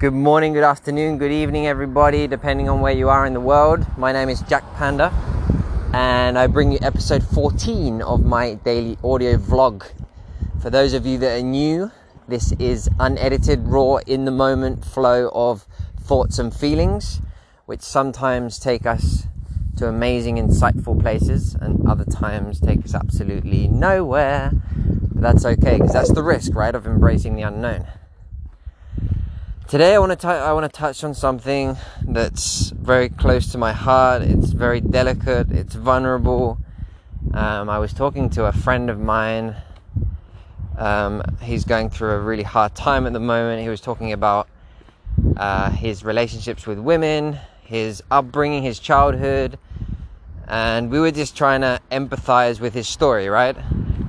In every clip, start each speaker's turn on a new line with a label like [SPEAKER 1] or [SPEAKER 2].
[SPEAKER 1] Good morning, good afternoon, good evening, everybody, depending on where you are in the world. My name is Jack Panda, and I bring you episode 14 of my daily audio vlog. For those of you that are new, this is unedited, raw, in the moment flow of thoughts and feelings, which sometimes take us to amazing, insightful places, and other times take us absolutely nowhere. But that's okay, because that's the risk, right, of embracing the unknown. Today, I want to t- I want to touch on something that's very close to my heart. It's very delicate. It's vulnerable. Um, I was talking to a friend of mine. Um, he's going through a really hard time at the moment. He was talking about uh, his relationships with women, his upbringing, his childhood, and we were just trying to empathize with his story, right?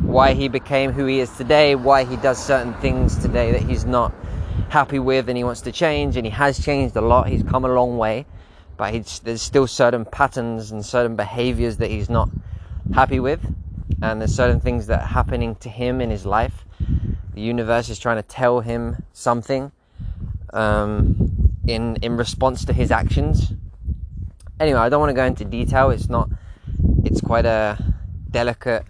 [SPEAKER 1] Why he became who he is today, why he does certain things today that he's not happy with and he wants to change and he has changed a lot. He's come a long way but there's still certain patterns and certain behaviors that he's not happy with and there's certain things that are happening to him in his life. The universe is trying to tell him something um, in in response to his actions. Anyway i don't want to go into detail. It's not it's quite a delicate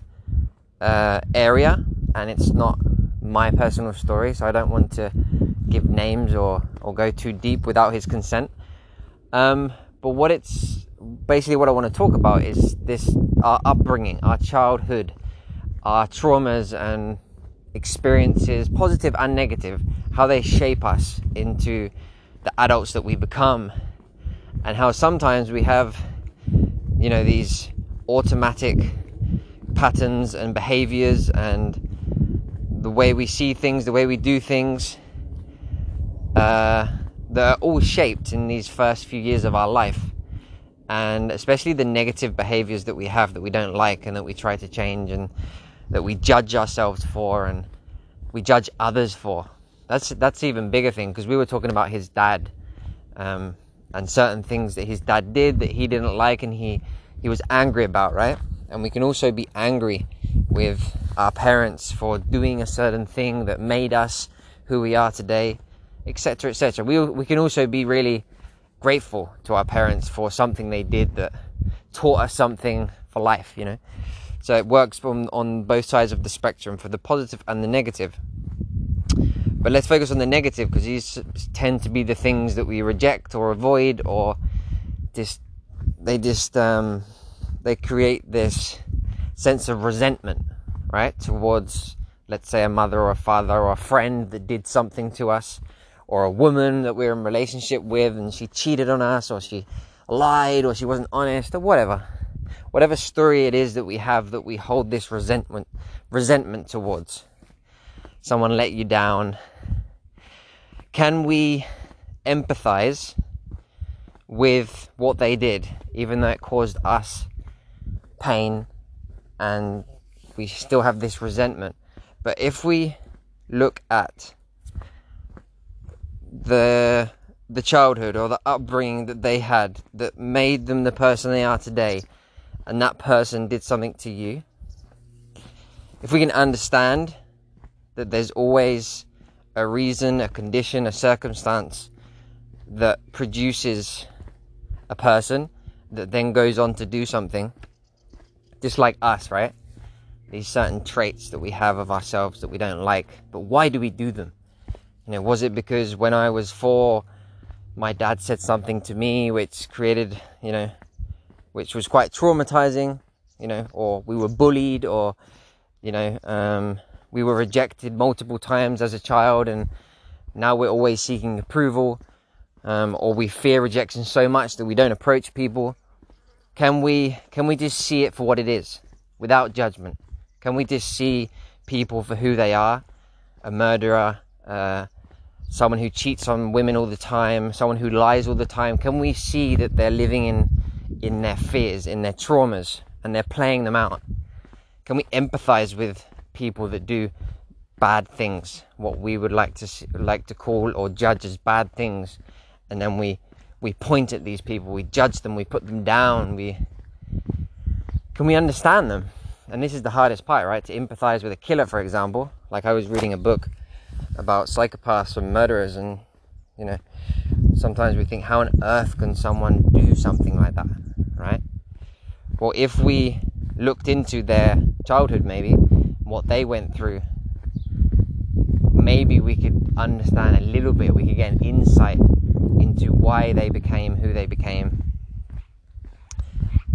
[SPEAKER 1] uh, area and it's not my personal story so i don't want to give names or, or go too deep without his consent. Um, but what it's basically what I want to talk about is this our upbringing, our childhood, our traumas and experiences, positive and negative, how they shape us into the adults that we become, and how sometimes we have, you know, these automatic patterns and behaviors and the way we see things, the way we do things, uh, that are all shaped in these first few years of our life. And especially the negative behaviors that we have that we don't like and that we try to change and that we judge ourselves for and we judge others for. That's that's even bigger thing because we were talking about his dad um, and certain things that his dad did that he didn't like and he he was angry about, right? And we can also be angry with our parents for doing a certain thing that made us who we are today etc., etc. We we can also be really grateful to our parents for something they did that taught us something for life. You know, so it works on on both sides of the spectrum for the positive and the negative. But let's focus on the negative because these tend to be the things that we reject or avoid or just they just um, they create this sense of resentment, right, towards let's say a mother or a father or a friend that did something to us or a woman that we're in relationship with and she cheated on us or she lied or she wasn't honest or whatever. Whatever story it is that we have that we hold this resentment resentment towards. Someone let you down. Can we empathize with what they did even though it caused us pain and we still have this resentment? But if we look at the the childhood or the upbringing that they had that made them the person they are today and that person did something to you. If we can understand that there's always a reason a condition a circumstance that produces a person that then goes on to do something just like us right? These certain traits that we have of ourselves that we don't like but why do we do them know, was it because when I was four, my dad said something to me which created, you know, which was quite traumatizing, you know, or we were bullied, or, you know, um, we were rejected multiple times as a child, and now we're always seeking approval, um, or we fear rejection so much that we don't approach people. Can we can we just see it for what it is, without judgment? Can we just see people for who they are? A murderer, uh, someone who cheats on women all the time, someone who lies all the time, can we see that they're living in in their fears, in their traumas, and they're playing them out? Can we empathize with people that do bad things, what we would like to like to call or judge as bad things, and then we we point at these people, we judge them, we put them down, we can we understand them? And this is the hardest part, right? To empathize with a killer, for example. Like I was reading a book about psychopaths and murderers and You know, sometimes we think, how on earth can someone do something like that, right? Well, if we looked into their childhood, maybe what they went through, maybe we could understand a little bit. We could get an insight into why they became who they became,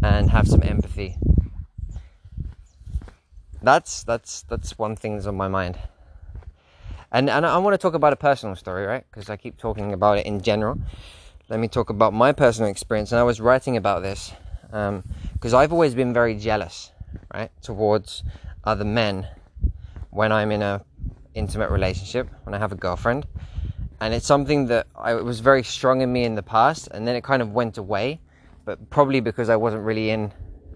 [SPEAKER 1] and have some empathy. That's that's that's one thing that's on my mind. And and I want to talk about a personal story, right? Because I keep talking about it in general. Let me talk about my personal experience. And I was writing about this because um, I've always been very jealous, right, towards other men when I'm in a intimate relationship, when I have a girlfriend. And it's something that I, was very strong in me in the past, and then it kind of went away. But probably because I wasn't really in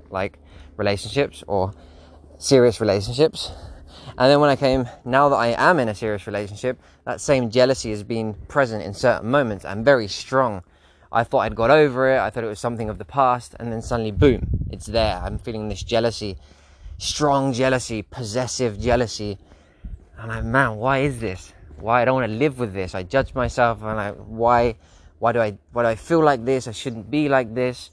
[SPEAKER 1] like relationships or serious relationships. And then when I came, now that I am in a serious relationship, that same jealousy has been present in certain moments and very strong. I thought I'd got over it, I thought it was something of the past, and then suddenly, boom, it's there. I'm feeling this jealousy, strong jealousy, possessive jealousy. I'm, like, man, why is this? Why I don't want to live with this? I judge myself, and I, why, why do I, why do I feel like this? I shouldn't be like this.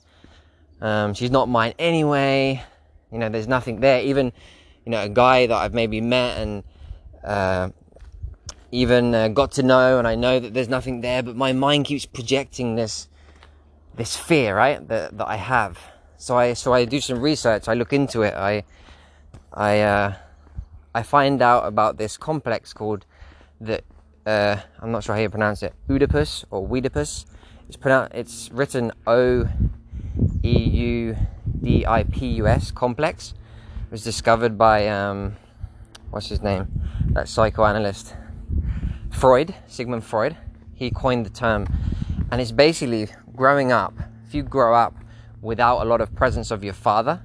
[SPEAKER 1] Um, she's not mine anyway. You know, there's nothing there. Even, you know, a guy that I've maybe met and uh, even uh, got to know, and I know that there's nothing there, but my mind keeps projecting this this fear, right? That that I have. So I so I do some research. I look into it. I I uh, I find out about this complex called that. Uh, I'm not sure how you pronounce it. Oedipus or Oedipus. It's pronounced. It's written O E U D I P U S complex was discovered by um, what's his name? That psychoanalyst Freud, Sigmund Freud. He coined the term, and it's basically growing up. If you grow up without a lot of presence of your father,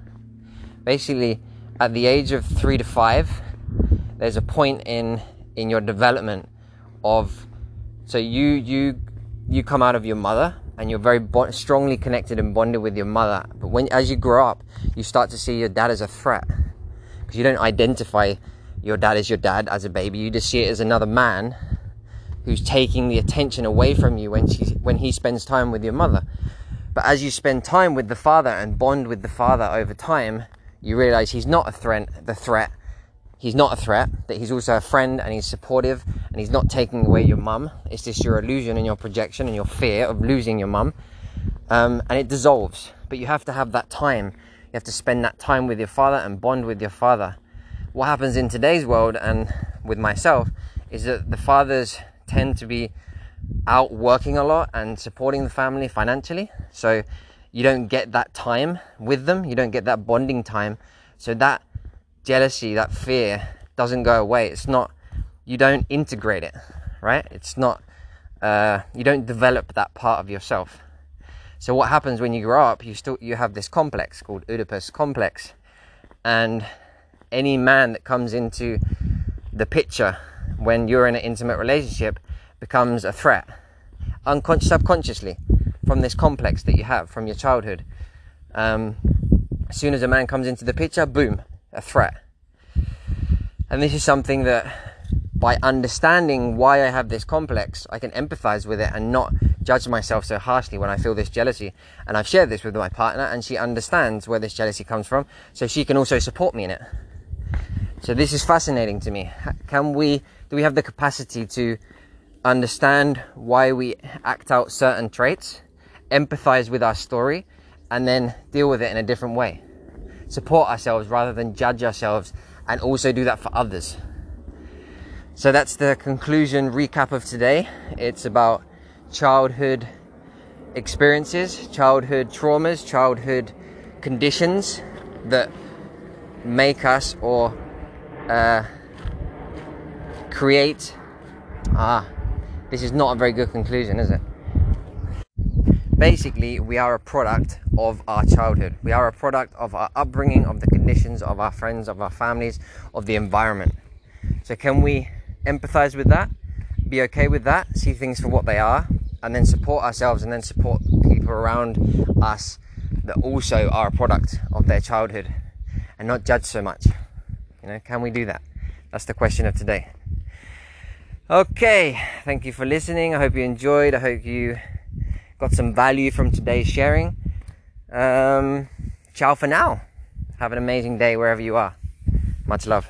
[SPEAKER 1] basically at the age of three to five, there's a point in in your development of so you you you come out of your mother and you're very bo- strongly connected and bonded with your mother. But when as you grow up, you start to see your dad as a threat because you don't identify your dad as your dad as a baby. You just see it as another man who's taking the attention away from you when when he spends time with your mother. But as you spend time with the father and bond with the father over time, you realize he's not a threat. The threat he's not a threat, that he's also a friend and he's supportive and he's not taking away your mum. It's just your illusion and your projection and your fear of losing your mum. Um, and it dissolves. But you have to have that time. You have to spend that time with your father and bond with your father. What happens in today's world and with myself is that the fathers tend to be out working a lot and supporting the family financially. So you don't get that time with them, you don't get that bonding time. So that jealousy, that fear doesn't go away. It's not, you don't integrate it, right? It's not, uh, you don't develop that part of yourself. So what happens when you grow up? You still you have this complex called Oedipus complex, and any man that comes into the picture when you're in an intimate relationship becomes a threat, unconscious, subconsciously, from this complex that you have from your childhood. Um, as soon as a man comes into the picture, boom, a threat. And this is something that by understanding why I have this complex, I can empathize with it and not judge myself so harshly when I feel this jealousy. And I've shared this with my partner, and she understands where this jealousy comes from, so she can also support me in it. So this is fascinating to me. Can we, do we have the capacity to understand why we act out certain traits, empathize with our story, and then deal with it in a different way? support ourselves rather than judge ourselves and also do that for others. So that's the conclusion recap of today. It's about childhood experiences, childhood traumas, childhood conditions that make us or uh, create. Ah, this is not a very good conclusion, is it? basically we are a product of our childhood we are a product of our upbringing of the conditions of our friends of our families of the environment so can we empathize with that be okay with that see things for what they are and then support ourselves and then support people around us that also are a product of their childhood and not judge so much you know can we do that that's the question of today Okay, thank you for listening. I hope you enjoyed. I hope you got some value from today's sharing. Um, ciao for now. Have an amazing day wherever you are. Much love.